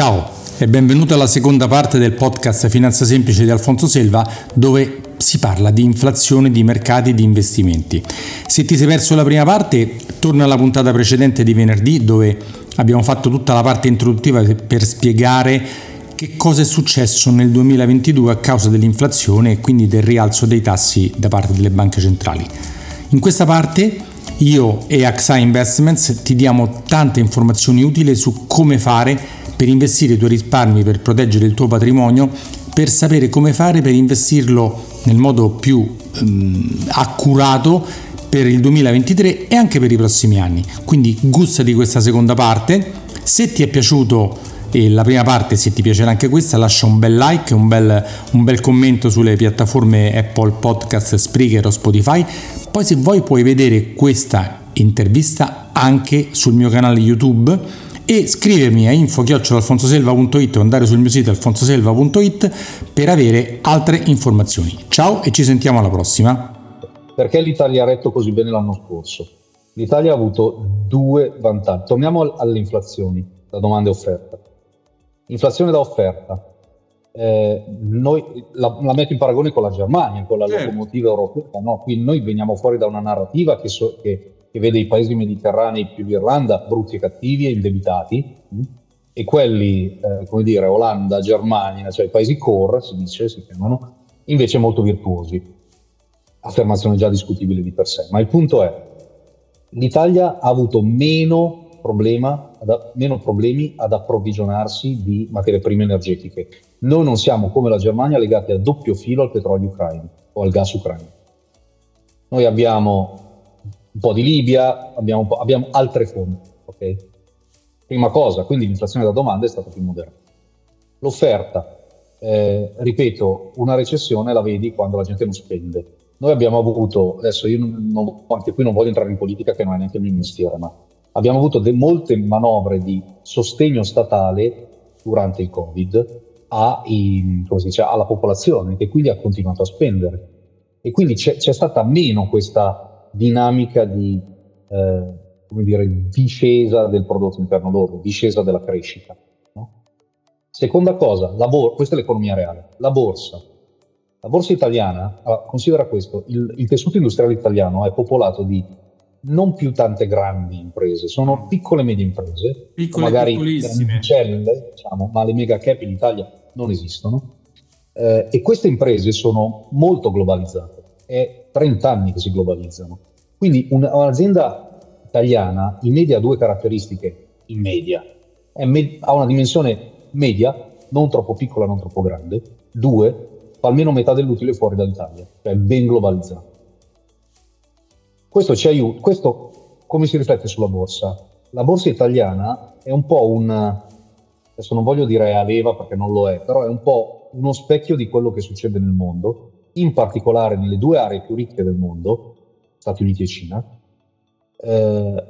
Ciao e benvenuto alla seconda parte del podcast Finanza Semplice di Alfonso Selva dove si parla di inflazione, di mercati, di investimenti. Se ti sei perso la prima parte, torna alla puntata precedente di venerdì dove abbiamo fatto tutta la parte introduttiva per spiegare che cosa è successo nel 2022 a causa dell'inflazione e quindi del rialzo dei tassi da parte delle banche centrali. In questa parte io e AXA Investments ti diamo tante informazioni utili su come fare per investire i tuoi risparmi, per proteggere il tuo patrimonio, per sapere come fare per investirlo nel modo più um, accurato per il 2023 e anche per i prossimi anni. Quindi gusta di questa seconda parte. Se ti è piaciuto eh, la prima parte, se ti piacerà anche questa, lascia un bel like, un bel, un bel commento sulle piattaforme Apple Podcast, Spreaker o Spotify. Poi se vuoi puoi vedere questa intervista anche sul mio canale YouTube e scrivermi a info-alfonsoselva.it o andare sul mio sito alfonsoselva.it per avere altre informazioni. Ciao e ci sentiamo alla prossima. Perché l'Italia ha retto così bene l'anno scorso? L'Italia ha avuto due vantaggi. Torniamo alle inflazioni, da domanda e offerta. Inflazione da offerta. Eh, noi, la, la, metto in paragone con la Germania, con la certo. locomotiva europea. No? Qui noi veniamo fuori da una narrativa che, so, che che vede i paesi mediterranei più l'Irlanda brutti e cattivi e indebitati, mm, e quelli, eh, come dire, Olanda, Germania, cioè i paesi core, si dice, si chiamano, invece molto virtuosi. Affermazione già discutibile di per sé. Ma il punto è, l'Italia ha avuto meno, problema, ad, meno problemi ad approvvigionarsi di materie prime energetiche. Noi non siamo, come la Germania, legati a doppio filo al petrolio ucraino o al gas ucraino. Noi abbiamo un po' di Libia, abbiamo, abbiamo altre fonti. Okay? Prima cosa, quindi l'inflazione da domanda è stata più moderata. L'offerta, eh, ripeto, una recessione la vedi quando la gente non spende. Noi abbiamo avuto, adesso io non, anche qui non voglio entrare in politica che non è neanche il mio mestiere, ma abbiamo avuto de, molte manovre di sostegno statale durante il Covid a, i, dice, alla popolazione che quindi ha continuato a spendere. E quindi c'è, c'è stata meno questa dinamica di eh, come dire, discesa del prodotto interno lordo, discesa della crescita. No? Seconda cosa, la bor- questa è l'economia reale, la borsa. La borsa italiana, ah, considera questo, il, il tessuto industriale italiano è popolato di non più tante grandi imprese, sono piccole e medie imprese, piccole, magari celle, diciamo, ma le mega cap in Italia non esistono. Eh, e queste imprese sono molto globalizzate è 30 anni che si globalizzano. Quindi un'azienda italiana in media ha due caratteristiche, in media, me- ha una dimensione media, non troppo piccola, non troppo grande, due, fa almeno metà dell'utile fuori dall'Italia, cioè ben globalizzato. Questo ci aiuta, questo come si riflette sulla borsa? La borsa italiana è un po' un, adesso non voglio dire a leva perché non lo è, però è un po' uno specchio di quello che succede nel mondo in particolare nelle due aree più ricche del mondo, Stati Uniti e Cina, eh,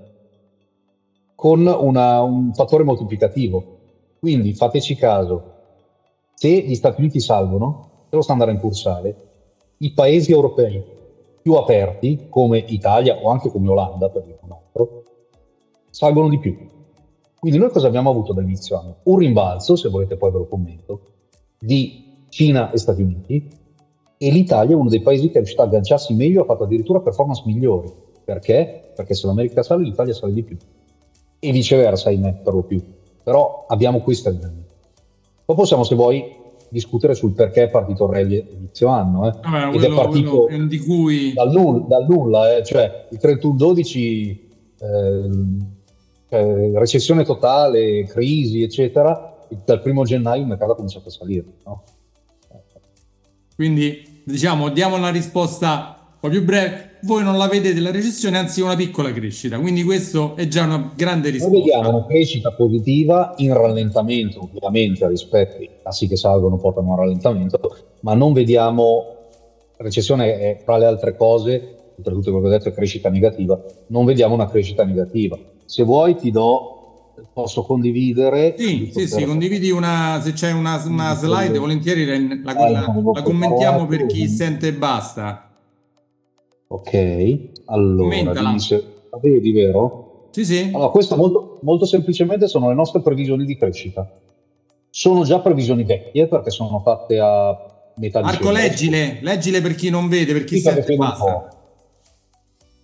con una, un fattore moltiplicativo. Quindi fateci caso, se gli Stati Uniti salgono, se lo standard impulsare, i paesi europei più aperti, come Italia o anche come Olanda, per dire un altro, salgono di più. Quindi noi cosa abbiamo avuto dall'inizio anno? Un rimbalzo, se volete poi ve lo commento, di Cina e Stati Uniti, e l'Italia è uno dei paesi che è riuscito a agganciarsi meglio, ha fatto addirittura performance migliori. Perché? Perché se l'America sale, l'Italia sale di più. E viceversa, ahimè, per lo più. Però abbiamo questa dinamica. Poi possiamo, se vuoi, discutere sul perché è partito il rally inizio anno. Eh. Vabbè, Ed è partito di cui... dal, nulla, dal nulla eh. cioè il 31-12, eh, cioè, recessione totale, crisi, eccetera. Dal primo gennaio il mercato ha cominciato a salire. No? Quindi diciamo, diamo una risposta un po' più breve. Voi non la vedete la recessione, anzi una piccola crescita, quindi questo è già una grande risposta. Noi vediamo una crescita positiva in rallentamento, ovviamente rispetto ai tassi che salgono portano a un rallentamento, ma non vediamo recessione è fra le altre cose, per tutto quello che ho detto è crescita negativa, non vediamo una crescita negativa. Se vuoi ti do posso condividere. Sì, sì, sì, condividi una, se c'è una, una slide, volentieri la, la, la, la commentiamo per chi sente e basta. Ok, allora, dice, la vedi, vero? Sì, sì. Allora, questo molto, molto semplicemente sono le nostre previsioni di crescita. Sono già previsioni vecchie perché sono fatte a metà Marco, leggile, leggile per chi non vede, per chi sì, sente basta.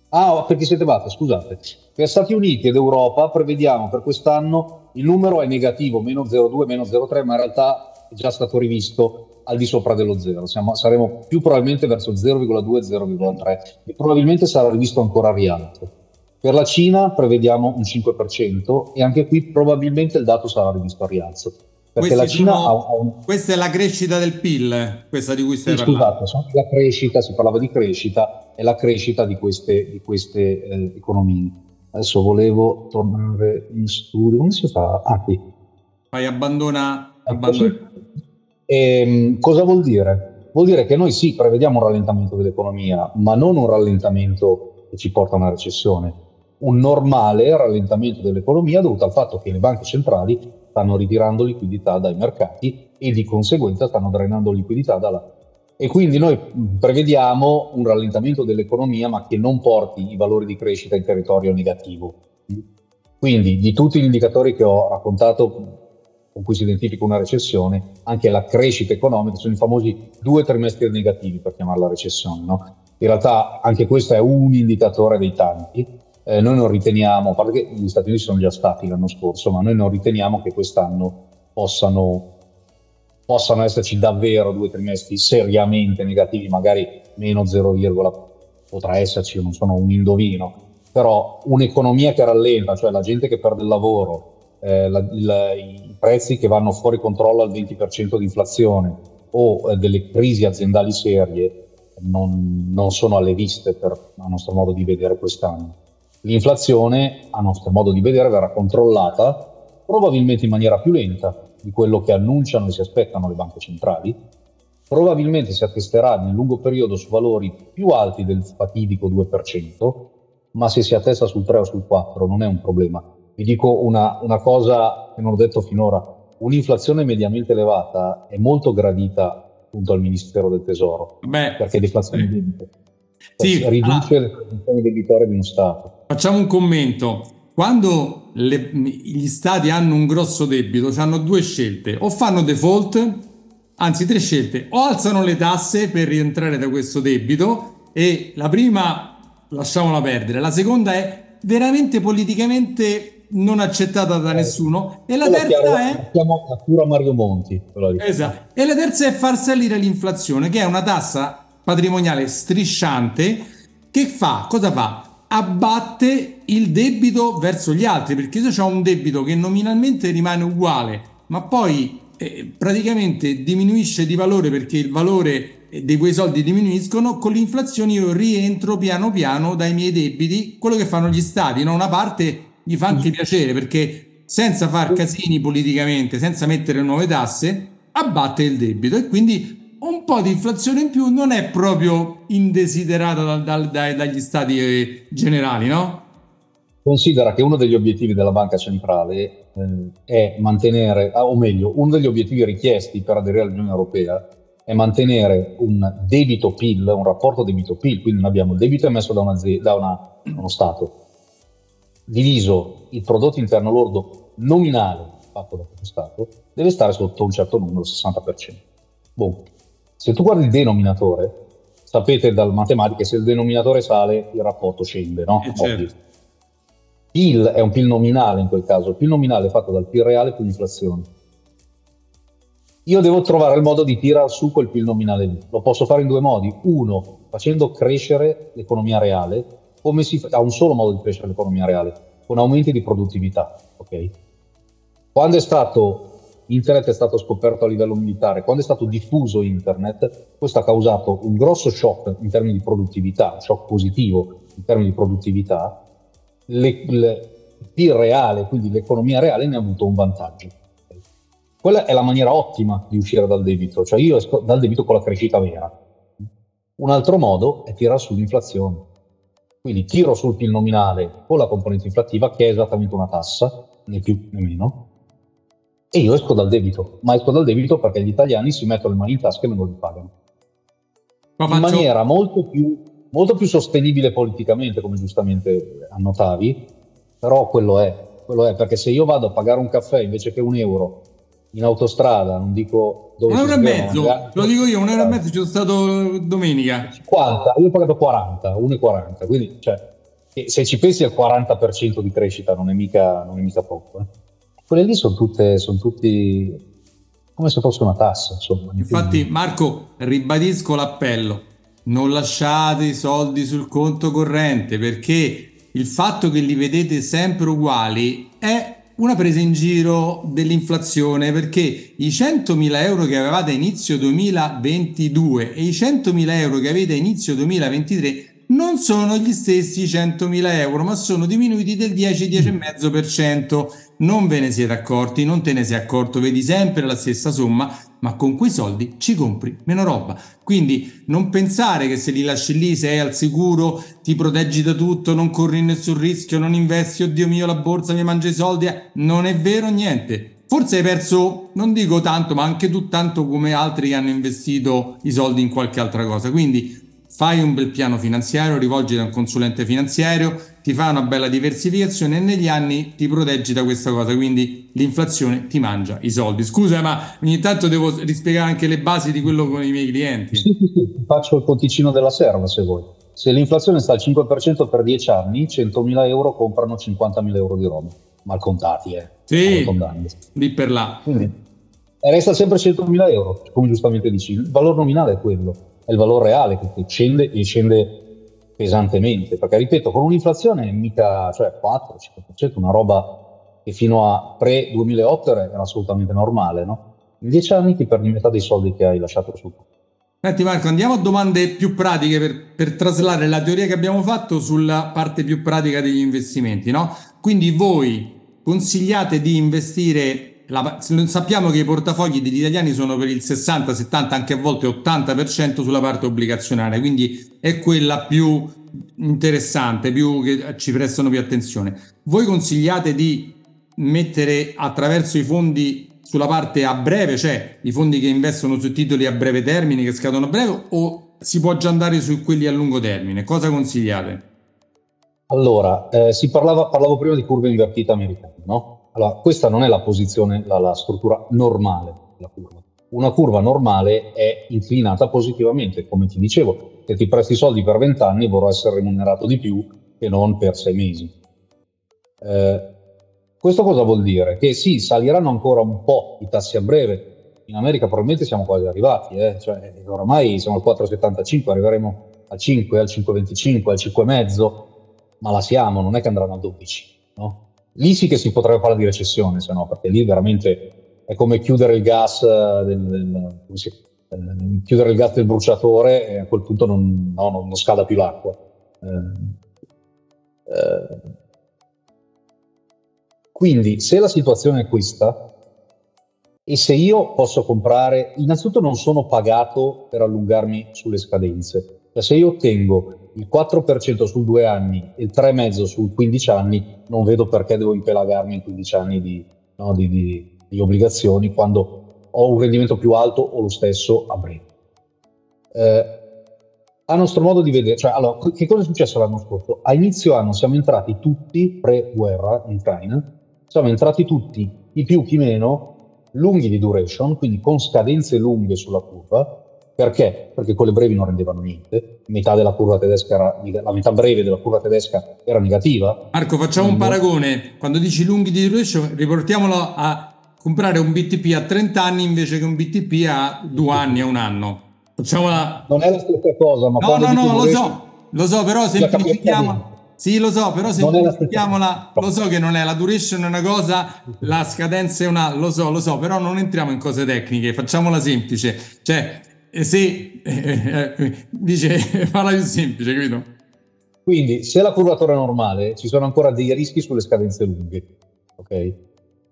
Ah, per chi siete basta, scusate. Per Stati Uniti ed Europa prevediamo per quest'anno il numero è negativo, meno 0,2, meno 0,3, ma in realtà è già stato rivisto al di sopra dello 0. Siamo, saremo più probabilmente verso 0,2, 0,3 e probabilmente sarà rivisto ancora a rialto. Per la Cina prevediamo un 5% e anche qui probabilmente il dato sarà rivisto a rialzo. Perché la Cina sono, ha un... Questa è la crescita del PIL, questa di cui stai sì, parlando. Scusate, la crescita, si parlava di crescita, è la crescita di queste, di queste eh, economie. Adesso volevo tornare in studio. Come si fa? Ah, qui. Fai abbandona. abbandona. E, ehm, cosa vuol dire? Vuol dire che noi sì, prevediamo un rallentamento dell'economia, ma non un rallentamento che ci porta a una recessione. Un normale rallentamento dell'economia dovuto al fatto che le banche centrali stanno ritirando liquidità dai mercati e di conseguenza stanno drenando liquidità dalla... E quindi noi prevediamo un rallentamento dell'economia ma che non porti i valori di crescita in territorio negativo. Quindi di tutti gli indicatori che ho raccontato con cui si identifica una recessione, anche la crescita economica sono i famosi due trimestri negativi per chiamarla recessione. No? In realtà anche questo è un indicatore dei tanti eh, noi non riteniamo, a parte che gli Stati Uniti sono già stati l'anno scorso, ma noi non riteniamo che quest'anno possano, possano esserci davvero due trimestri seriamente negativi, magari meno 0, potrà esserci, non sono un indovino, però un'economia che rallenta, cioè la gente che perde il lavoro, eh, la, la, i prezzi che vanno fuori controllo al 20% di inflazione o eh, delle crisi aziendali serie non, non sono alle viste per il nostro modo di vedere quest'anno. L'inflazione, a nostro modo di vedere, verrà controllata probabilmente in maniera più lenta di quello che annunciano e si aspettano le banche centrali, probabilmente si attesterà nel lungo periodo su valori più alti del fatidico 2%, ma se si attesta sul 3 o sul 4 non è un problema. Vi dico una, una cosa che non ho detto finora, un'inflazione mediamente elevata è molto gradita appunto al Ministero del Tesoro, Beh, perché deflazione sì. debito. Sì, riduce ah, le posizioni debitorie di uno Stato. Facciamo un commento. Quando le, gli stati hanno un grosso debito, hanno due scelte, o fanno default, anzi tre scelte, o alzano le tasse per rientrare da questo debito e la prima lasciamola perdere, la seconda è veramente politicamente non accettata da eh, nessuno. E la terza chiaro, è la cura Mario Monti esatto. e la terza è far salire l'inflazione che è una tassa patrimoniale strisciante. Che fa? Cosa fa abbatte il debito verso gli altri, perché se ho un debito che nominalmente rimane uguale, ma poi eh, praticamente diminuisce di valore perché il valore eh, di quei soldi diminuiscono, con l'inflazione io rientro piano piano dai miei debiti, quello che fanno gli stati, no? una parte gli fa anche piacere perché senza far casini politicamente, senza mettere nuove tasse, abbatte il debito e quindi un po' di inflazione in più non è proprio indesiderata da, da, da, dagli stati eh, generali, no? Considera che uno degli obiettivi della banca centrale eh, è mantenere, ah, o meglio, uno degli obiettivi richiesti per aderire all'Unione Europea è mantenere un debito PIL, un rapporto debito PIL, quindi noi abbiamo il debito emesso da, una, da una, uno Stato, diviso il prodotto interno lordo nominale fatto da questo Stato, deve stare sotto un certo numero, 60%. Boh. Se tu guardi il denominatore, sapete dal matematica se il denominatore sale il rapporto scende, no? Eh, certo. PIL è un PIL nominale in quel caso, il PIL nominale è fatto dal PIL reale più l'inflazione. Io devo trovare il modo di tirare su quel PIL nominale lì. Lo posso fare in due modi. Uno, facendo crescere l'economia reale, come si fa? Ha un solo modo di crescere l'economia reale, con aumenti di produttività. Okay? Quando è stato Internet è stato scoperto a livello militare, quando è stato diffuso Internet, questo ha causato un grosso shock in termini di produttività, un shock positivo in termini di produttività, le, le, il reale, quindi l'economia reale ne ha avuto un vantaggio. Quella è la maniera ottima di uscire dal debito, cioè io esco dal debito con la crescita vera. Un altro modo è tirare sull'inflazione. Quindi tiro sul PIL nominale con la componente inflattiva, che è esattamente una tassa, né più né meno, e io esco dal debito, ma esco dal debito perché gli italiani si mettono le mani in tasca e me lo ripagano. Ma in maniera molto più, molto più sostenibile politicamente, come giustamente annotavi, però quello è, quello è, perché se io vado a pagare un caffè invece che un euro in autostrada, non dico dove un euro e mezzo, magari, lo dico io, un euro e mezzo ci sono stato domenica. 50, io ho pagato 40, 1,40, quindi cioè, se ci pensi al 40% di crescita non è mica, non è mica poco. Eh. Quelle lì sono tutte, sono tutti come se fosse una tassa. Insomma, Infatti Marco, ribadisco l'appello, non lasciate i soldi sul conto corrente perché il fatto che li vedete sempre uguali è una presa in giro dell'inflazione perché i 100.000 euro che avevate a inizio 2022 e i 100.000 euro che avete a inizio 2023 non sono gli stessi 100.000 euro, ma sono diminuiti del 10-10,5%. Non ve ne siete accorti, non te ne sei accorto, vedi sempre la stessa somma, ma con quei soldi ci compri meno roba. Quindi non pensare che se li lasci lì sei al sicuro, ti proteggi da tutto, non corri nessun rischio, non investi, oddio mio, la borsa mi mangia i soldi. Eh. Non è vero niente. Forse hai perso, non dico tanto, ma anche tu tanto come altri che hanno investito i soldi in qualche altra cosa. Quindi fai un bel piano finanziario, rivolgiti a un consulente finanziario, ti fa una bella diversificazione e negli anni ti proteggi da questa cosa, quindi l'inflazione ti mangia i soldi. Scusa, ma ogni tanto devo rispiegare anche le basi di quello con i miei clienti. Sì, sì, sì. faccio il conticino della serva se vuoi. Se l'inflazione sta al 5% per 10 anni, 100.000 euro comprano 50.000 euro di roba, mal contati, eh. Sì, lì per là. Quindi, resta sempre 100.000 euro, come giustamente dici, il valore nominale è quello è il valore reale che scende e scende pesantemente, perché ripeto, con un'inflazione mica, cioè 4-5%, una roba che fino a pre-2008 era assolutamente normale, no? In dieci anni ti perdi metà dei soldi che hai lasciato su. Senti Marco, andiamo a domande più pratiche per, per traslare la teoria che abbiamo fatto sulla parte più pratica degli investimenti, no? Quindi voi consigliate di investire la, sappiamo che i portafogli degli italiani sono per il 60, 70, anche a volte 80% sulla parte obbligazionaria, quindi è quella più interessante, più che ci prestano più attenzione. Voi consigliate di mettere attraverso i fondi sulla parte a breve, cioè i fondi che investono sui titoli a breve termine che scadono a breve o si può già andare su quelli a lungo termine? Cosa consigliate? Allora, eh, si parlava, parlavo prima di curve invertite americane, no? Allora, questa non è la posizione, la, la struttura normale della curva. Una curva normale è inclinata positivamente, come ti dicevo, se ti presti soldi per 20 anni vorrò essere remunerato di più che non per 6 mesi. Eh, questo cosa vuol dire? Che sì, saliranno ancora un po' i tassi a breve, in America probabilmente siamo quasi arrivati, eh? cioè, oramai siamo al 4,75, arriveremo al 5, al 5,25, al 5,5, ma la siamo, non è che andranno a 12, no? Lì sì che si potrebbe parlare di recessione, se no, perché lì veramente è come chiudere il gas eh, del, del, si, eh, chiudere il gas del bruciatore e a quel punto non, no, non, non scada più l'acqua. Eh, eh, quindi se la situazione è questa e se io posso comprare, innanzitutto non sono pagato per allungarmi sulle scadenze, cioè, se io ottengo il 4% su due anni e il 3,5% su 15 anni, non vedo perché devo impelagarmi in 15 anni di, no, di, di, di obbligazioni quando ho un rendimento più alto o lo stesso a breve. Eh, a nostro modo di vedere, cioè, allora, che cosa è successo l'anno scorso? A inizio anno siamo entrati tutti, pre-guerra in Ucraina, siamo entrati tutti, chi più chi meno, lunghi di duration, quindi con scadenze lunghe sulla curva, perché? Perché quelle brevi non rendevano niente, metà della curva tedesca era, la metà breve della curva tedesca era negativa. Marco, facciamo un paragone. Quando dici lunghi di duration, riportiamolo a comprare un BTP a 30 anni invece che un BTP a due anni, a un anno. Facciamola... Non è la stessa cosa, ma... No, no, no, lo so, lo so, però semplifichiamo... Sì, lo so, però semplifichiamola, lo so che non è la duration è una cosa, la scadenza è una, lo so, lo so, però non entriamo in cose tecniche, facciamola semplice. Cioè, eh, eh, eh, dice parla più semplice, capito? Quindi, se la curvatura è normale, ci sono ancora dei rischi sulle scadenze lunghe, ok?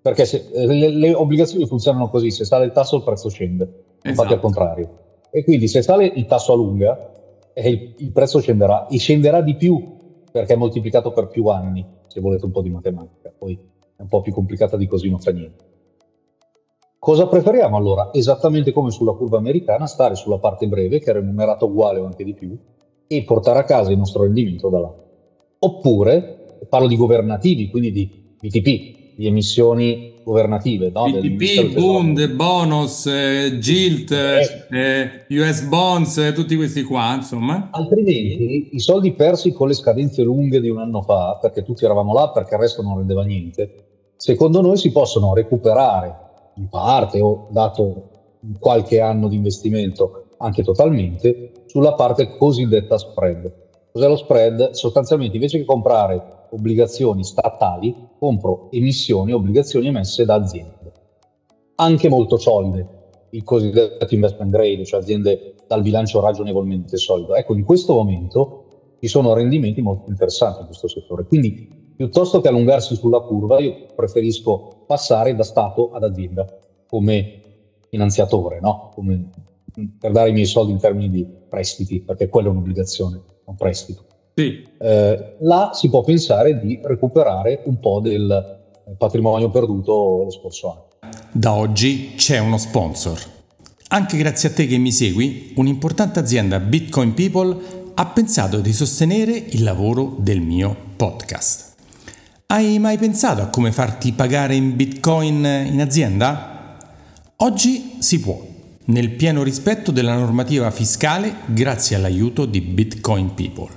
Perché se, le, le, obbligazioni funzionano così: se sale il tasso, il prezzo scende, esatto. infatti al contrario. E quindi, se sale il tasso a lunga, eh, il, il prezzo scenderà e scenderà di più perché è moltiplicato per più anni. Se volete un po' di matematica, poi è un po' più complicata di così, non fa niente. Cosa preferiamo allora? Esattamente come sulla curva americana, stare sulla parte breve, che è remunerato uguale o anche di più, e portare a casa il nostro rendimento da là. Oppure, parlo di governativi, quindi di BTP, di emissioni governative. No? BTP, Bund, Bonus, eh, GILT, eh, US Bonds, eh, tutti questi qua, insomma. Altrimenti i soldi persi con le scadenze lunghe di un anno fa, perché tutti eravamo là, perché il resto non rendeva niente, secondo noi si possono recuperare in parte o dato qualche anno di investimento anche totalmente sulla parte cosiddetta spread. Cos'è lo spread? Sostanzialmente invece che comprare obbligazioni statali, compro emissioni, obbligazioni emesse da aziende, anche molto solide, il cosiddetto investment grade, cioè aziende dal bilancio ragionevolmente solido. Ecco, in questo momento ci sono rendimenti molto interessanti in questo settore. Quindi, piuttosto che allungarsi sulla curva, io preferisco passare da Stato ad azienda come finanziatore, no? come, per dare i miei soldi in termini di prestiti, perché quella è un'obbligazione, un prestito. Sì. Eh, là si può pensare di recuperare un po' del patrimonio perduto lo scorso anno. Da oggi c'è uno sponsor. Anche grazie a te che mi segui, un'importante azienda Bitcoin People ha pensato di sostenere il lavoro del mio podcast. Hai mai pensato a come farti pagare in Bitcoin in azienda? Oggi si può, nel pieno rispetto della normativa fiscale grazie all'aiuto di Bitcoin People.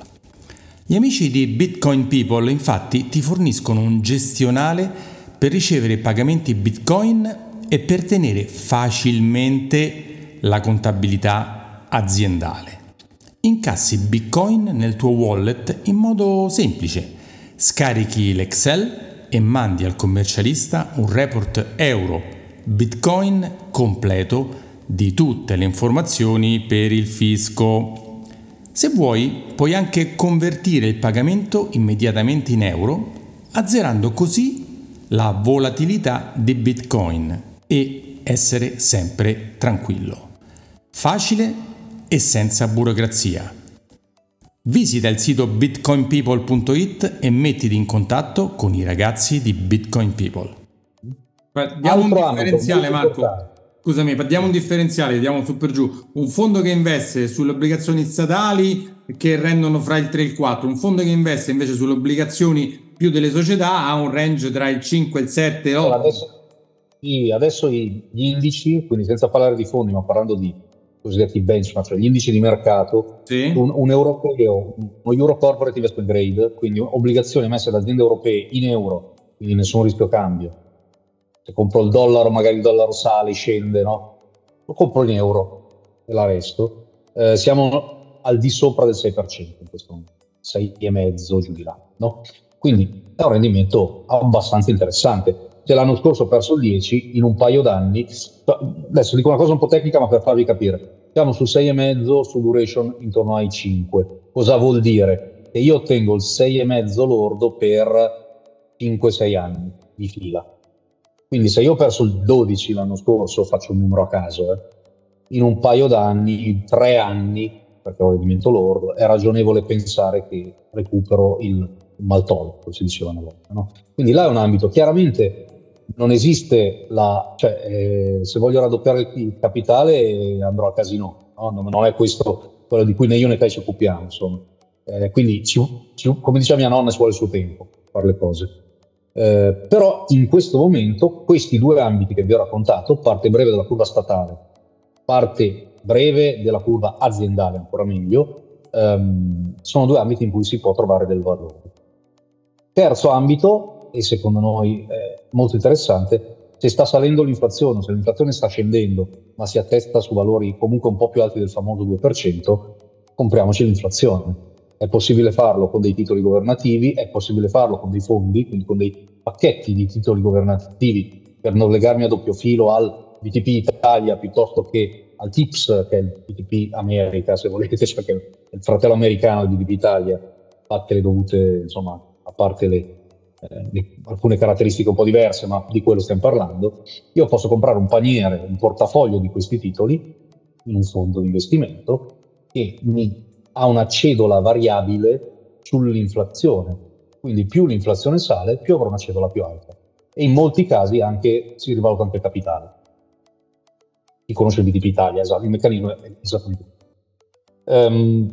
Gli amici di Bitcoin People infatti ti forniscono un gestionale per ricevere pagamenti Bitcoin e per tenere facilmente la contabilità aziendale. Incassi Bitcoin nel tuo wallet in modo semplice. Scarichi l'Excel e mandi al commercialista un report euro Bitcoin completo di tutte le informazioni per il fisco. Se vuoi, puoi anche convertire il pagamento immediatamente in euro, azzerando così la volatilità di Bitcoin e essere sempre tranquillo. Facile e senza burocrazia. Visita il sito bitcoinpeople.it e mettiti in contatto con i ragazzi di Bitcoin People. Diamo un differenziale, Marco. Scusami, diamo un differenziale, diamo su per giù. Un fondo che investe sulle obbligazioni statali che rendono fra il 3 e il 4, un fondo che investe invece sulle obbligazioni più delle società ha un range tra il 5 e il 7 allora, adesso, sì, adesso gli indici, quindi senza parlare di fondi, ma parlando di cosiddetti benchmark, cioè gli indici di mercato, sì. un, un, europeo, uno Euro Corporate Investment Grade, quindi obbligazioni emesse da aziende europee in euro, quindi nessun rischio cambio se compro il dollaro, magari il dollaro sale, scende, no? Lo compro in euro e la resto. Eh, siamo al di sopra del 6% in questo momento, 6,5 giù di là, no? Quindi è un rendimento abbastanza interessante. Se l'anno scorso ho perso il 10, in un paio d'anni, adesso dico una cosa un po' tecnica ma per farvi capire, siamo sul 6,5 su duration intorno ai 5. Cosa vuol dire? Che io ottengo il 6,5 lordo per 5-6 anni di fila quindi se io ho perso il 12 l'anno scorso, faccio un numero a caso, eh, in un paio d'anni, tre anni, perché ho rendimento lordo, è ragionevole pensare che recupero il maltolo, come si diceva una volta. No? Quindi là è un ambito, chiaramente non esiste la, cioè eh, se voglio raddoppiare il capitale andrò a casino, no? non, non, è questo quello di cui né io né te ci occupiamo, insomma. Eh, quindi ci, ci, come diceva mia nonna ci vuole il suo tempo per fare le cose. Eh, però in questo momento questi due ambiti che vi ho raccontato, parte breve della curva statale, parte breve della curva aziendale, ancora meglio, ehm, sono due ambiti in cui si può trovare del valore. Terzo ambito, e secondo noi eh, molto interessante, se sta salendo l'inflazione, se l'inflazione sta scendendo, ma si attesta su valori comunque un po' più alti del famoso 2%, compriamoci l'inflazione. È possibile farlo con dei titoli governativi, è possibile farlo con dei fondi, quindi con dei pacchetti di titoli governativi per non legarmi a doppio filo al BTP Italia piuttosto che al TIPS, che è il BTP America, se volete, cioè che è il fratello americano del BTP Italia, fatte le dovute, insomma, a parte le, eh, alcune caratteristiche un po' diverse, ma di quello stiamo parlando, io posso comprare un paniere, un portafoglio di questi titoli in un fondo di investimento che mi ha una cedola variabile sull'inflazione. Quindi più l'inflazione sale, più avrà una cedola più alta. E in molti casi anche, si rivaluta anche il capitale. Chi conosce il BTP Italia, esatto, il meccanismo è esattamente um,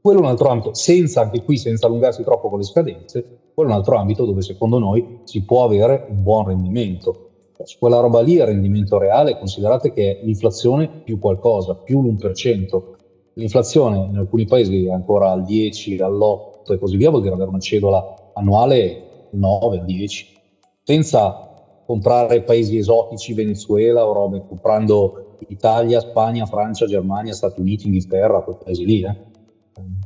quello è un altro ambito, senza anche qui, senza allungarsi troppo con le scadenze, quello è un altro ambito dove secondo noi si può avere un buon rendimento. Su quella roba lì il rendimento reale, considerate che l'inflazione più qualcosa, più l'1%. L'inflazione in alcuni paesi è ancora al 10, all'8 e così via, vuol dire avere una cedola annuale 9, al 10, senza comprare paesi esotici, Venezuela o robe, comprando Italia, Spagna, Francia, Germania, Stati Uniti, Inghilterra, quei paesi lì. Eh.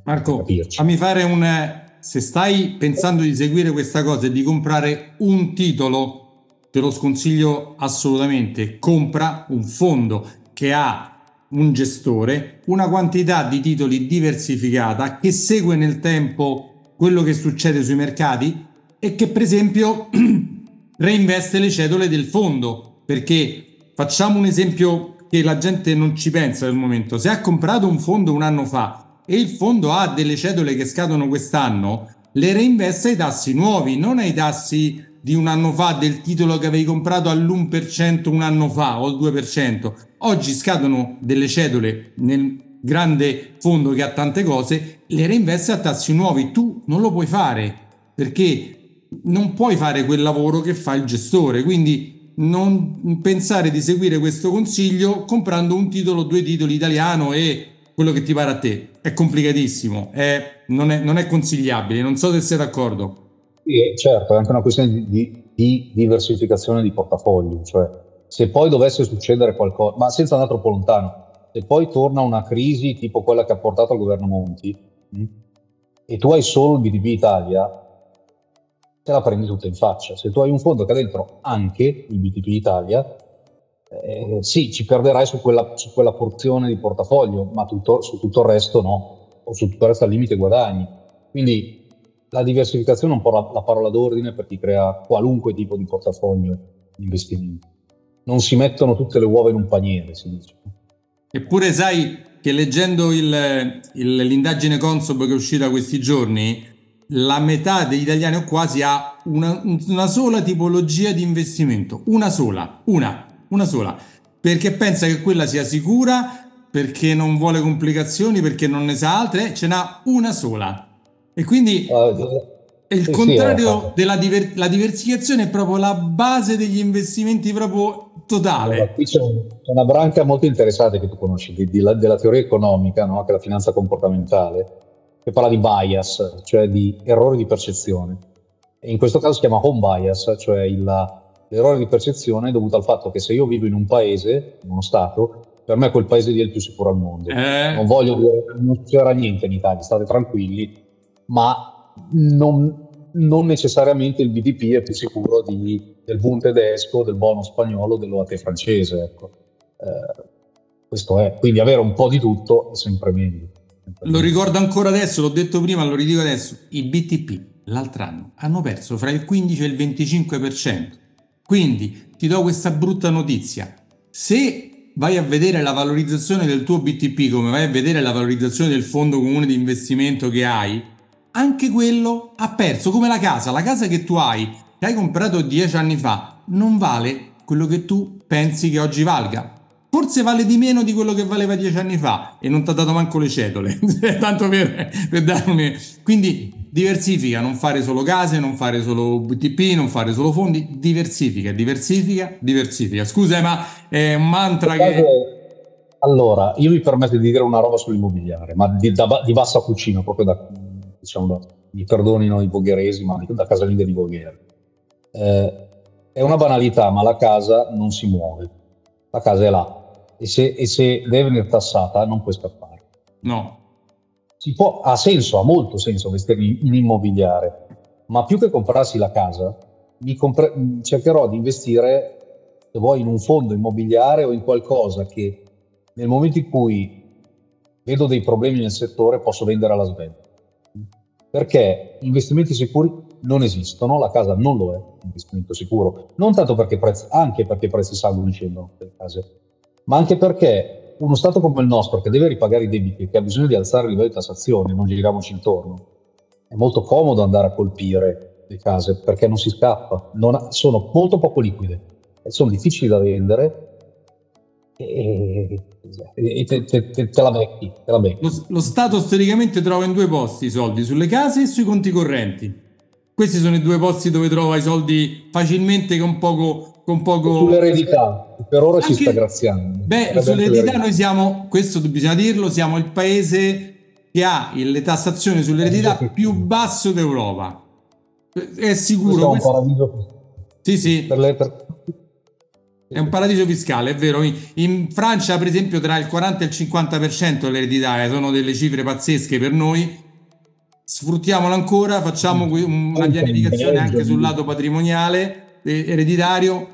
Marco, fammi fare un... Se stai pensando di seguire questa cosa e di comprare un titolo, te lo sconsiglio assolutamente. Compra un fondo che ha un gestore, una quantità di titoli diversificata che segue nel tempo quello che succede sui mercati e che per esempio reinveste le cedole del fondo. Perché facciamo un esempio che la gente non ci pensa nel momento. Se ha comprato un fondo un anno fa e il fondo ha delle cedole che scadono quest'anno, le reinveste ai tassi nuovi, non ai tassi di un anno fa del titolo che avevi comprato all'1% un anno fa o al 2%. Oggi scadono delle cedole nel grande fondo che ha tante cose, le reinveste a tassi nuovi. Tu non lo puoi fare perché non puoi fare quel lavoro che fa il gestore. Quindi non pensare di seguire questo consiglio comprando un titolo, due titoli italiano e quello che ti pare a te. È complicatissimo, è, non, è, non, è, consigliabile, non so se sei d'accordo. Sì, certo, è anche una questione di, di, diversificazione di portafoglio, cioè se poi dovesse succedere qualcosa, ma senza andare troppo lontano, se poi torna una crisi tipo quella che ha portato al governo Monti mh, hm, e tu hai solo il BTP Italia, te la prendi tutta in faccia. Se tu hai un fondo che ha dentro anche il BTP Italia, eh, sì, ci perderai su quella, su quella, porzione di portafoglio, ma tutto, su tutto il resto no, o su tutto il resto al limite guadagni. Quindi la diversificazione è un po' la, la parola d'ordine per chi crea qualunque tipo di portafoglio di investimento. Non si mettono tutte le uova in un paniere, si dice. Eppure sai che leggendo il, il, l'indagine Consob che è uscita questi giorni, la metà degli italiani o quasi ha una, una sola tipologia di investimento, una sola, una una sola, perché pensa che quella sia sicura, perché non vuole complicazioni, perché non ne sa altre, ce n'ha una sola. E quindi è il sì, contrario sì, della diver- diversificazione è proprio la base degli investimenti proprio totale. Allora, qui c'è, c'è, una branca molto interessante che tu conosci, di, di, della teoria economica, no? che è la finanza comportamentale, che parla di bias, cioè di errori di percezione. E in questo caso si chiama home bias, cioè il, l'errore di percezione è dovuto al fatto che se io vivo in un paese, in uno Stato, per me quel paese lì è il più sicuro al mondo. Eh. Non voglio dire, non c'era niente in Italia, state tranquilli, ma non, non necessariamente il BDP è più sicuro di, del Bund tedesco, del bono spagnolo, dell'OAT francese. Ecco. Eh, questo è, quindi avere un po' di tutto è sempre meglio. Sempre lo ricordo ancora adesso, l'ho detto prima, lo ridico adesso, i BTP l'altro anno hanno perso fra il 15 e il 25%. Quindi ti do questa brutta notizia. Se vai a vedere la valorizzazione del tuo BTP come vai a vedere la valorizzazione del fondo comune di investimento che hai, anche quello ha perso come la casa. La casa che tu hai, che hai comprato dieci anni fa, non vale quello che tu pensi che oggi valga. Forse vale di meno di quello che valeva dieci anni fa e non ti ha dato manco le cedole, tanto per, per darmi. Quindi diversifica, non fare solo case, non fare solo BTP, non fare solo fondi, diversifica, diversifica, diversifica. Scusa, ma è un mantra che... Allora, io mi permetto di dire una roba sull'immobiliare, ma di, da, di bassa cucina, proprio da, diciamo, da, mi perdonino i vogheresi, ma da casalinga di Voghera. Eh, è una banalità, ma la casa non si muove, la casa è là e se, e se deve venire tassata non puoi scappare. No, può, ha senso, ha molto senso investire in immobiliare, ma più che comprarsi la casa, compre- cercherò di investire, se vuoi, in un fondo immobiliare o in qualcosa che nel momento in cui vedo dei problemi nel settore posso vendere alla svelta. Perché investimenti sicuri non esistono, la casa non lo è un investimento sicuro, non tanto perché prezzi, anche perché i prezzi salgono e scendono delle case, ma anche perché uno Stato come il nostro che deve ripagare i debiti e che ha bisogno di alzare il livello di tassazione, non giriamoci intorno, è molto comodo andare a colpire le case perché non si scappa, non ha, sono molto poco liquide, sono difficili da vendere e, e te, te, te, te, la becchi. La becchi. Lo, lo, Stato storicamente trova in due posti i soldi, sulle case e sui conti correnti. Questi sono i due posti dove trova i soldi facilmente con poco... Con poco... Sull'eredità, per ora Anche, ci sta graziando. Beh, sull'eredità noi siamo, questo bisogna dirlo, siamo il paese che ha le tassazioni sull'eredità più basso d'Europa. È sicuro. Questo è un paradiso. Sì, sì. Per le, per... È un paradiso fiscale, è vero. In Francia, per esempio, tra il 40 e il 50% l'eredità eh, sono delle cifre pazzesche per noi. Sfruttiamolo ancora, facciamo una pianificazione anche sul lato patrimoniale, ereditario,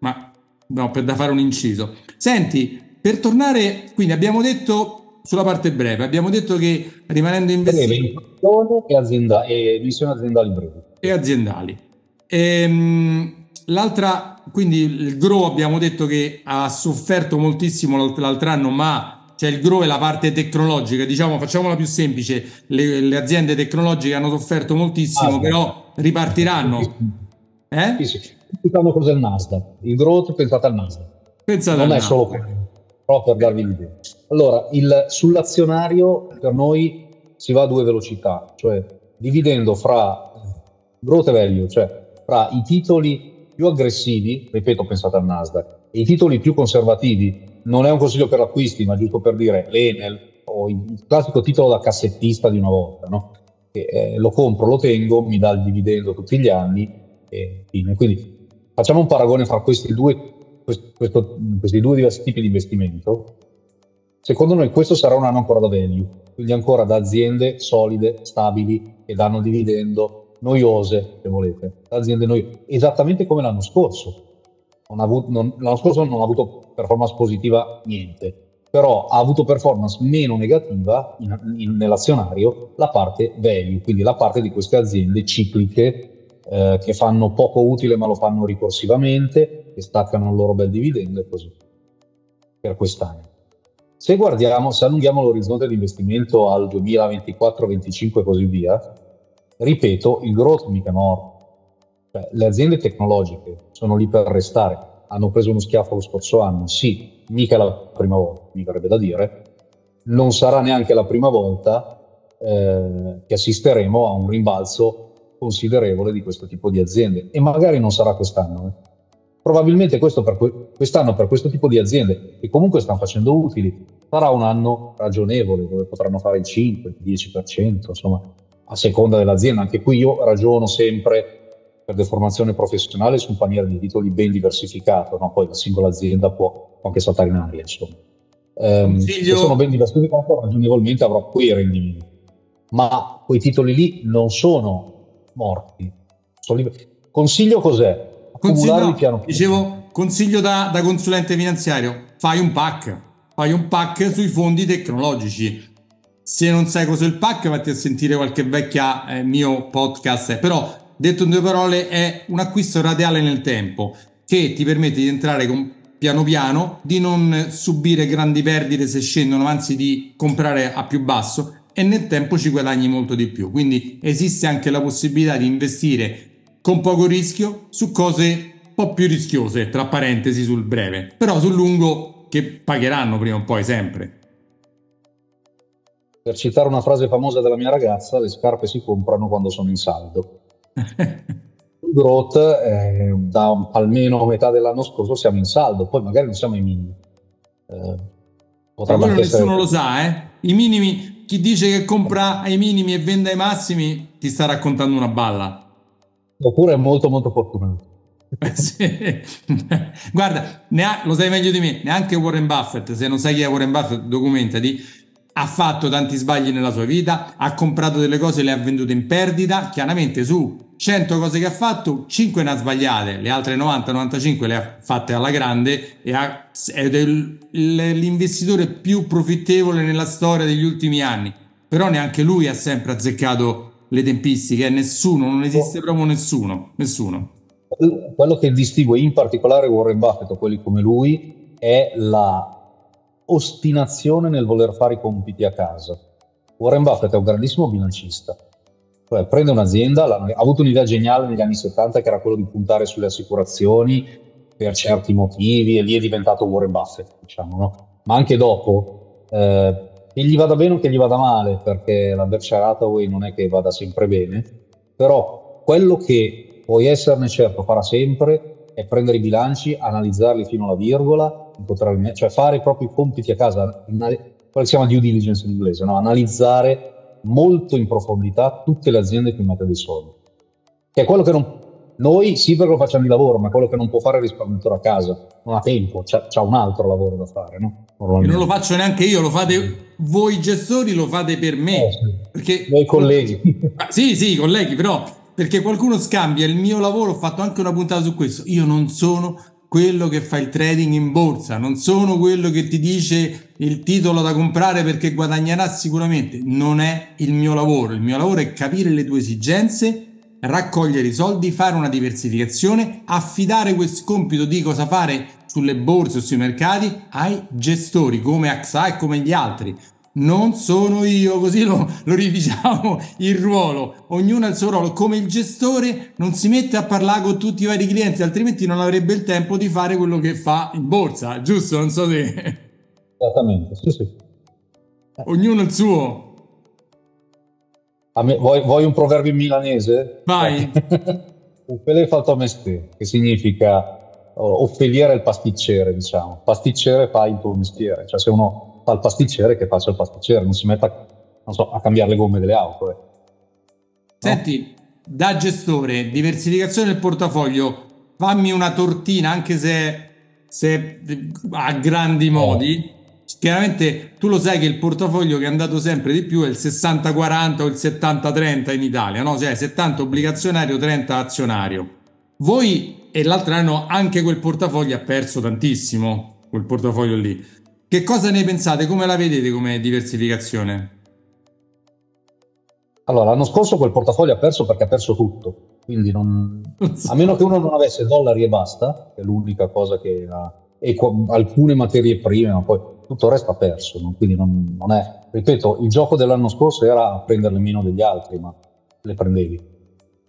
ma no, per da fare un inciso. Senti, per tornare, quindi abbiamo detto sulla parte breve, abbiamo detto che rimanendo investiti... Breve, e, azienda, e missioni aziendali brevi. E aziendali. Ehm, l'altra, quindi il GRO abbiamo detto che ha sofferto moltissimo l'altro anno, ma c'è il GRO e la parte tecnologica, diciamo facciamola più semplice, le, le aziende tecnologiche hanno sofferto moltissimo, ah, però ripartiranno. Eh? Sì, sì. Pensando cos'è il Nasdaq. Il growth pensate al Nasdaq. Pensate non è Nasdaq. solo quello, però per darvi l'idea. Allora, il, sull'azionario per noi si va a due velocità, cioè dividendo fra growth e value, cioè fra i titoli più aggressivi, ripeto, pensate al Nasdaq, e i titoli più conservativi, non è un consiglio per acquisti, ma giusto per dire l'Enel o il classico titolo da cassettista di una volta, no? che, eh, lo compro, lo tengo, mi dà il dividendo tutti gli anni e fine. Quindi facciamo un paragone fra questi due, questo, questi due diversi tipi di investimento. Secondo noi questo sarà un anno ancora da value, quindi ancora da aziende solide, stabili, che danno dividendo, noiose, se volete, aziende noiose, esattamente come l'anno scorso. Avuto, non, l'anno scorso non ha avuto performance positiva niente, però ha avuto performance meno negativa in, in, nell'azionario la parte value, quindi la parte di queste aziende cicliche eh, che fanno poco utile ma lo fanno ricorsivamente, che staccano il loro bel dividendo e così per quest'anno. Se guardiamo, se allunghiamo l'orizzonte di investimento al 2024, 2025 e così via, ripeto, il growth mica morto. Cioè, le aziende tecnologiche sono lì per restare. Hanno preso uno schiaffo lo scorso anno, sì, mica la prima volta, mi verrebbe da dire. Non sarà neanche la prima volta eh, che assisteremo a un rimbalzo considerevole di questo tipo di aziende e magari non sarà quest'anno. Eh. Probabilmente per que- quest'anno per questo tipo di aziende che comunque stanno facendo utili sarà un anno ragionevole dove potranno fare il 5, il 10%, insomma a seconda dell'azienda. Anche qui io ragiono sempre per deformazione professionale su un paniere di titoli ben diversificato, no? poi la singola azienda può, anche saltare in aria, insomma. Um, se sono ben diversificato, ragionevolmente avrò quei rendimenti. Ma quei titoli lì non sono morti. Sono liberi. Consiglio cos'è? Consiglio, piano dicevo, consiglio da, da consulente finanziario, fai un pack, fai un pack sui fondi tecnologici se non sai cos'è il pack, vatti a sentire qualche vecchia eh, mio podcast. Però, detto in due parole, è un acquisto radiale nel tempo che ti permette di entrare con, piano piano, di non subire grandi perdite se scendono, anzi di comprare a più basso e nel tempo ci guadagni molto di più. Quindi esiste anche la possibilità di investire con poco rischio su cose un po' più rischiose, tra parentesi sul breve, però sul lungo che pagheranno prima o poi sempre. Per citare una frase famosa della mia ragazza, le scarpe si comprano quando sono in saldo. Growth, eh, da almeno metà dell'anno scorso siamo in saldo, poi magari non siamo ai minimi. Eh, quello nessuno essere... lo sa, eh? I minimi, chi dice che compra ai minimi e vende ai massimi ti sta raccontando una balla. Oppure è molto molto fortunato. sì. Guarda, ha, lo sai meglio di me, neanche Warren Buffett, se non sai chi è Warren Buffett, documentati ha fatto tanti sbagli nella sua vita, ha comprato delle cose e le ha vendute in perdita, chiaramente su 100 cose che ha fatto, 5 ne ha sbagliate, le altre 90-95 le ha fatte alla grande e ha, ed è l'investitore più profittevole nella storia degli ultimi anni. Però neanche lui ha sempre azzeccato le tempistiche, nessuno, non esiste proprio nessuno, nessuno. Quello che distingue in particolare Warren Buffett o quelli come lui è la ostinazione nel voler fare i compiti a casa. Warren Buffett è un grandissimo bilancista, cioè prende un'azienda, ha avuto un'idea geniale negli anni 70 che era quello di puntare sulle assicurazioni per certi motivi e lì è diventato Warren Buffett, diciamo, no? Ma anche dopo, eh, che gli vada bene o che gli vada male, perché la Berkshire Hathaway non è che vada sempre bene, però quello che puoi esserne certo farà sempre è prendere i bilanci, analizzarli fino alla virgola, cioè fare i propri compiti a casa, quello che si chiama due diligence in inglese, no? analizzare molto in profondità tutte le aziende che mette dei soldi. Che è quello che non, noi sì perché lo facciamo di lavoro, ma quello che non può fare il risparmiatore a casa, non ha tempo, c'ha, c'ha un altro lavoro da fare, no? Non lo faccio neanche io, lo fate voi gestori, lo fate per me. Eh, sì. Perché... Noi colleghi. Ah, sì, sì, colleghi, però perché qualcuno scambia il mio lavoro, ho fatto anche una puntata su questo, io non sono quello che fa il trading in borsa, non sono quello che ti dice il titolo da comprare perché guadagnerà sicuramente, non è il mio lavoro, il mio lavoro è capire le tue esigenze raccogliere i soldi, fare una diversificazione, affidare questo compito di cosa fare sulle borse o sui mercati ai gestori come AXA e come gli altri. Non sono io, così lo, lo ridiciamo il ruolo. Ognuno ha il suo ruolo. Come il gestore non si mette a parlare con tutti i vari clienti, altrimenti non avrebbe il tempo di fare quello che fa in borsa, giusto? Non so se. Esattamente, sì, sì. Ognuno il suo. Me, vuoi, vuoi, un proverbio milanese? Vai. Un pele fatto a mestiere, che significa oh, offeliere il pasticcere, diciamo. Pasticcere fa il tuo mestiere, cioè se uno fa il pasticcere che faccia il pasticcere, non si metta so, a cambiare le gomme delle auto. Eh. Senti, da gestore, diversificazione del portafoglio, fammi una tortina, anche se, se a grandi modi. Eh Chiaramente tu lo sai che il portafoglio che è andato sempre di più è il 60-40 o il 70-30 in Italia, no? Cioè 70 obbligazionario, 30 azionario. Voi e l'altro anno anche quel portafoglio ha perso tantissimo, quel portafoglio lì. Che cosa ne pensate? Come la vedete come diversificazione? Allora, l'anno scorso quel portafoglio ha perso perché ha perso tutto, quindi non... a meno che uno non avesse dollari e basta, che è l'unica cosa che ha, e alcune materie prime, ma poi tutto il resto ha perso, no? quindi non, non, è, ripeto, il gioco dell'anno scorso era prenderle meno degli altri, ma le prendevi.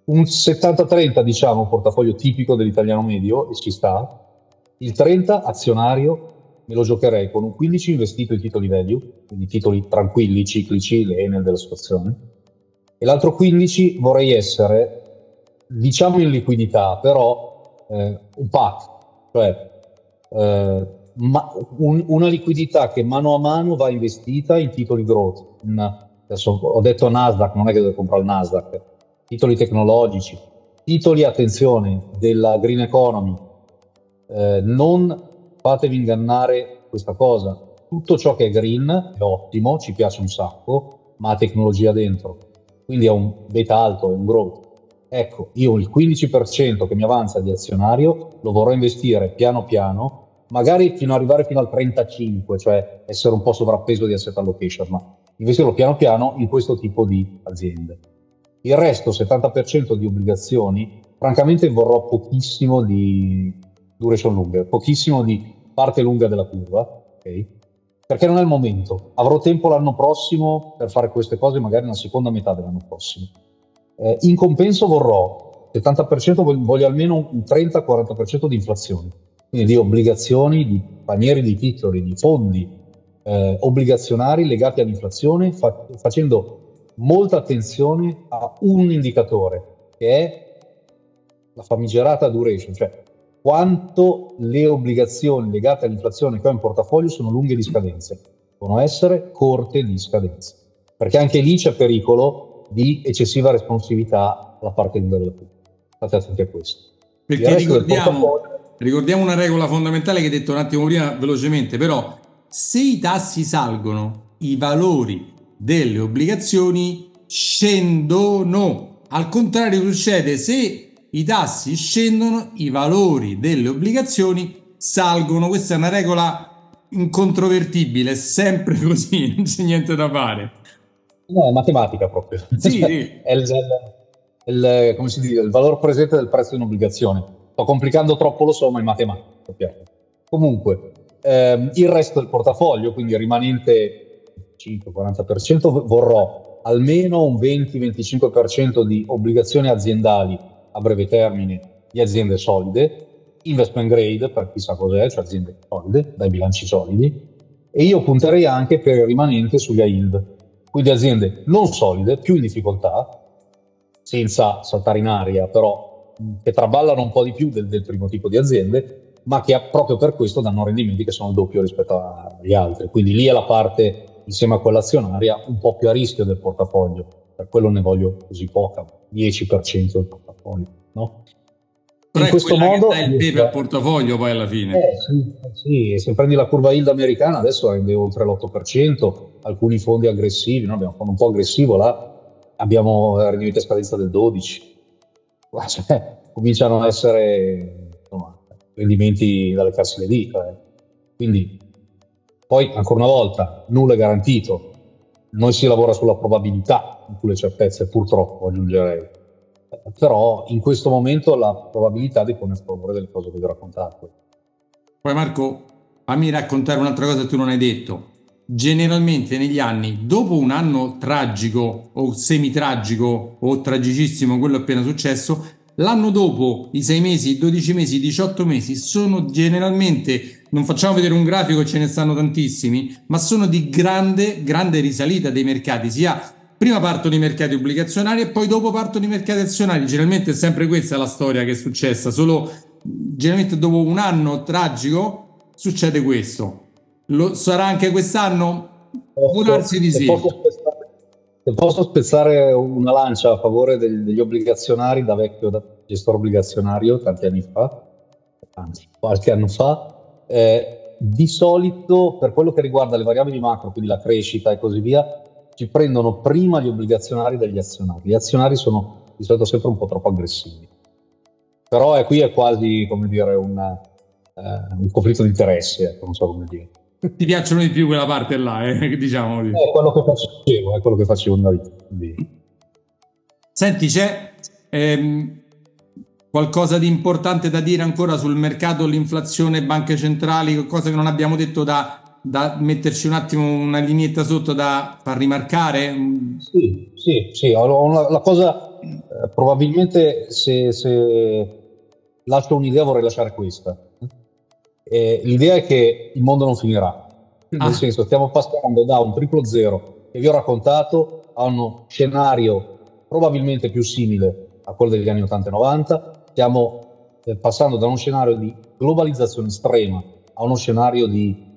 Un 70-30, diciamo, portafoglio tipico dell'italiano medio, e ci sta. Il 30 azionario me lo giocherei con un 15 investito in titoli value, quindi titoli tranquilli, ciclici, le Enel della situazione, e l'altro 15 vorrei essere, diciamo in liquidità, però eh, un pack, cioè eh, ma, un, una liquidità che mano a mano va investita in titoli growth. In, adesso ho detto Nasdaq, non è che devo comprare il Nasdaq, titoli tecnologici, titoli, attenzione, della green economy. Eh, non fatevi ingannare questa cosa. Tutto ciò che è green è ottimo, ci piace un sacco, ma ha tecnologia dentro. Quindi è un beta alto, è un growth. Ecco, io il 15% che mi avanza di azionario lo vorrò investire piano piano magari fino ad arrivare fino al 35, cioè essere un po' sovrappeso di asset allocation, ma investirlo piano piano in questo tipo di aziende. Il resto, 70% di obbligazioni, francamente vorrò pochissimo di duration lunga, pochissimo di parte lunga della curva, ok? Perché non è il momento. Avrò tempo l'anno prossimo per fare queste cose, magari nella seconda metà dell'anno prossimo. Eh, in compenso vorrò 70%, voglio almeno un 30-40% di inflazione quindi di obbligazioni, di panieri di titoli, di fondi eh, obbligazionari legati all'inflazione, fa- facendo molta attenzione a un indicatore che è la famigerata duration, cioè quanto le obbligazioni legate all'inflazione che ho in portafoglio sono lunghe di scadenze, devono essere corte di scadenze, perché anche lì c'è pericolo di eccessiva responsività alla parte lunga della curva. State attenti a questo. Perché ricordiamo, Ricordiamo una regola fondamentale che hai detto un attimo prima velocemente, però se i tassi salgono, i valori delle obbligazioni scendono. Al contrario succede se i tassi scendono, i valori delle obbligazioni salgono. Questa è una regola incontrovertibile, è sempre così, non c'è niente da fare. No, è matematica proprio. Sì, sì. è il, il, come si dice, il valore presente del prezzo di un'obbligazione Sto complicando troppo, lo so, ma è matematica. Comunque, ehm, il resto del portafoglio, quindi il rimanente 5-40%, vorrò almeno un 20-25% di obbligazioni aziendali a breve termine di aziende solide, investment grade per chissà cos'è, cioè aziende solide, dai bilanci solidi, e io punterei anche per il rimanente sugli yield, quindi aziende non solide, più in difficoltà, senza saltare in aria, però che traballano un po' di più del, del primo tipo di aziende, ma che proprio per questo danno rendimenti che sono il doppio rispetto agli altri. Quindi lì è la parte, insieme a quella azionaria, un po' più a rischio del portafoglio. Per quello ne voglio così poca, 10% del portafoglio. No? In questo modo che il pepe al portafoglio poi alla fine. Eh, sì, sì, se prendi la curva yield americana adesso rende oltre l'8%, alcuni fondi aggressivi, noi abbiamo un fondo un po' aggressivo là, abbiamo rendimenti a scadenza del 12%, cioè, cominciano a essere insomma, rendimenti dalle casse le dita. Eh. Quindi poi ancora una volta nulla è garantito, noi si lavora sulla probabilità, in cui le certezze purtroppo aggiungerei però in questo momento la probabilità dipone a favore delle cose che vi ho raccontato. Poi Marco, fammi raccontare un'altra cosa che tu non hai detto. Generalmente negli anni, dopo un anno tragico o semi-tragico o tragicissimo, quello appena successo, l'anno dopo, i 6 mesi, i 12 mesi, i 18 mesi, sono generalmente, non facciamo vedere un grafico, ce ne stanno tantissimi, ma sono di grande, grande risalita dei mercati, sia prima partono i mercati obbligazionari e poi dopo partono i mercati azionari. Generalmente è sempre questa la storia che è successa, solo generalmente dopo un anno tragico succede questo. Lo sarà anche quest'anno? Può darsi di sì. Posso spezzare, se posso spezzare una lancia a favore degli, degli obbligazionari da vecchio da gestore obbligazionario tanti anni fa, anzi qualche anno fa, eh, di solito per quello che riguarda le variabili macro, quindi la crescita e così via, ci prendono prima gli obbligazionari degli azionari. Gli azionari sono di solito sempre un po' troppo aggressivi. Però è, qui è quasi, come dire, un, eh, un conflitto di interessi, ecco, non so come dire. Ti piacciono di più quella parte là, eh, diciamo. È quello che facevo, è quello che facevo nella vita. Quindi... Senti, c'è ehm, qualcosa di importante da dire ancora sul mercato, l'inflazione, banche centrali, qualcosa che non abbiamo detto da da metterci un attimo una lineetta sotto da far rimarcare? Sì, sì, sì. La, la cosa, eh, probabilmente se, se, lascio un'idea vorrei lasciare questa. Eh, l'idea è che il mondo non finirà. Nel ah. senso, stiamo passando da un triplo zero che vi ho raccontato a uno scenario probabilmente più simile a quello degli anni 80 e 90. Stiamo eh, passando da uno scenario di globalizzazione estrema a uno scenario di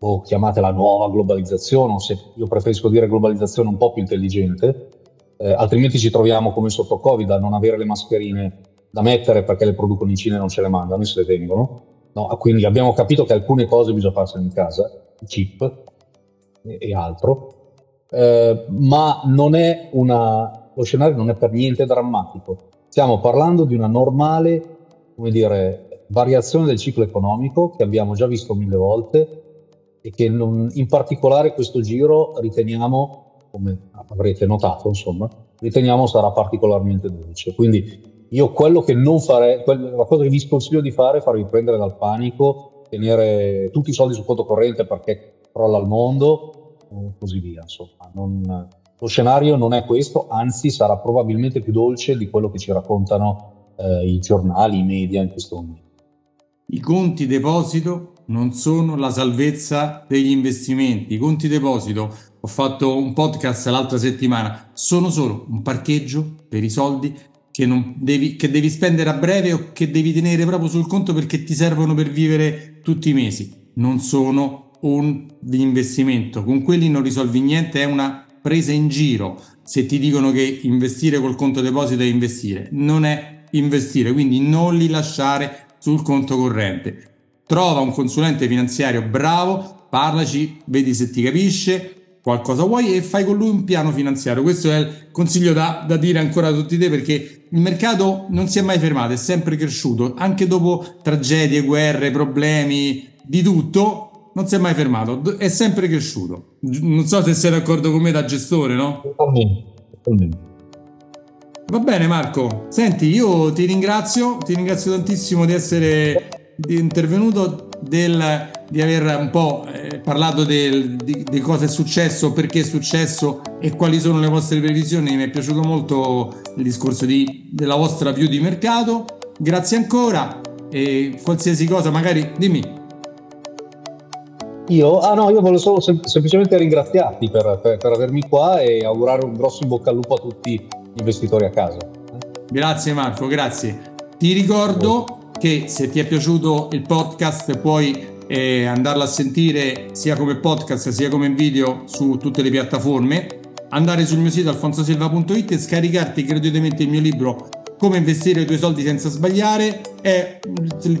o chiamatela nuova globalizzazione, o se io preferisco dire globalizzazione un po' più intelligente, eh, altrimenti ci troviamo come sotto Covid a non avere le mascherine da mettere perché le producono in Cina e non ce le mandano e se le tengono. No, quindi abbiamo capito che alcune cose bisogna farsene in casa, chip e, e altro, eh, ma non è una, lo scenario non è per niente drammatico. Stiamo parlando di una normale, come dire, variazione del ciclo economico che abbiamo già visto mille volte e che non, in particolare questo giro riteniamo, come avrete notato, insomma, riteniamo sarà particolarmente dolce. Quindi io quello che non farei, la cosa che vi sconsiglio di fare è farvi prendere dal panico, tenere tutti i soldi sul conto corrente perché crolla il mondo e così via. Insomma, non, lo scenario non è questo, anzi sarà probabilmente più dolce di quello che ci raccontano eh, i giornali, i media in questo momento. I conti deposito non sono la salvezza degli investimenti. I conti deposito, ho fatto un podcast l'altra settimana, sono solo un parcheggio per i soldi che, devi, che devi spendere a breve o che devi tenere proprio sul conto perché ti servono per vivere tutti i mesi. Non sono un investimento. Con quelli non risolvi niente, è una presa in giro. Se ti dicono che investire col conto deposito è investire, non è investire, quindi non li lasciare sul conto corrente trova un consulente finanziario bravo, parlaci, vedi se ti capisce, qualcosa vuoi e fai con lui un piano finanziario. Questo è il consiglio da, da, dire ancora a tutti te perché il mercato non si è mai fermato, è sempre cresciuto, anche dopo tragedie, guerre, problemi, di tutto, non si è mai fermato, è sempre cresciuto. Non so se sei d'accordo con me da gestore, no? Va bene Marco, senti, io ti ringrazio, ti ringrazio tantissimo di essere intervenuto del, di aver un po' eh, parlato del, di, di, cosa è successo, perché è successo e quali sono le vostre previsioni. Mi è piaciuto molto il discorso di, della vostra view di mercato. Grazie ancora e qualsiasi cosa, magari dimmi. Io? Ah no, io volevo solo sem- semplicemente ringraziarti per, per, per avermi qua e augurare un grosso in bocca al lupo a tutti investitori a casa. Grazie Marco, grazie. Ti ricordo che se ti è piaciuto il podcast puoi eh, andarlo a sentire sia come podcast sia come video su tutte le piattaforme, andare sul mio sito alfonsosilva.it e scaricarti gratuitamente il mio libro come investire i tuoi soldi senza sbagliare, è,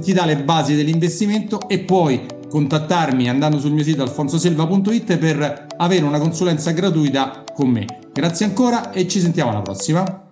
ti dà le basi dell'investimento e puoi contattarmi andando sul mio sito alfonsoselva.it per avere una consulenza gratuita con me. Grazie ancora e ci sentiamo alla prossima.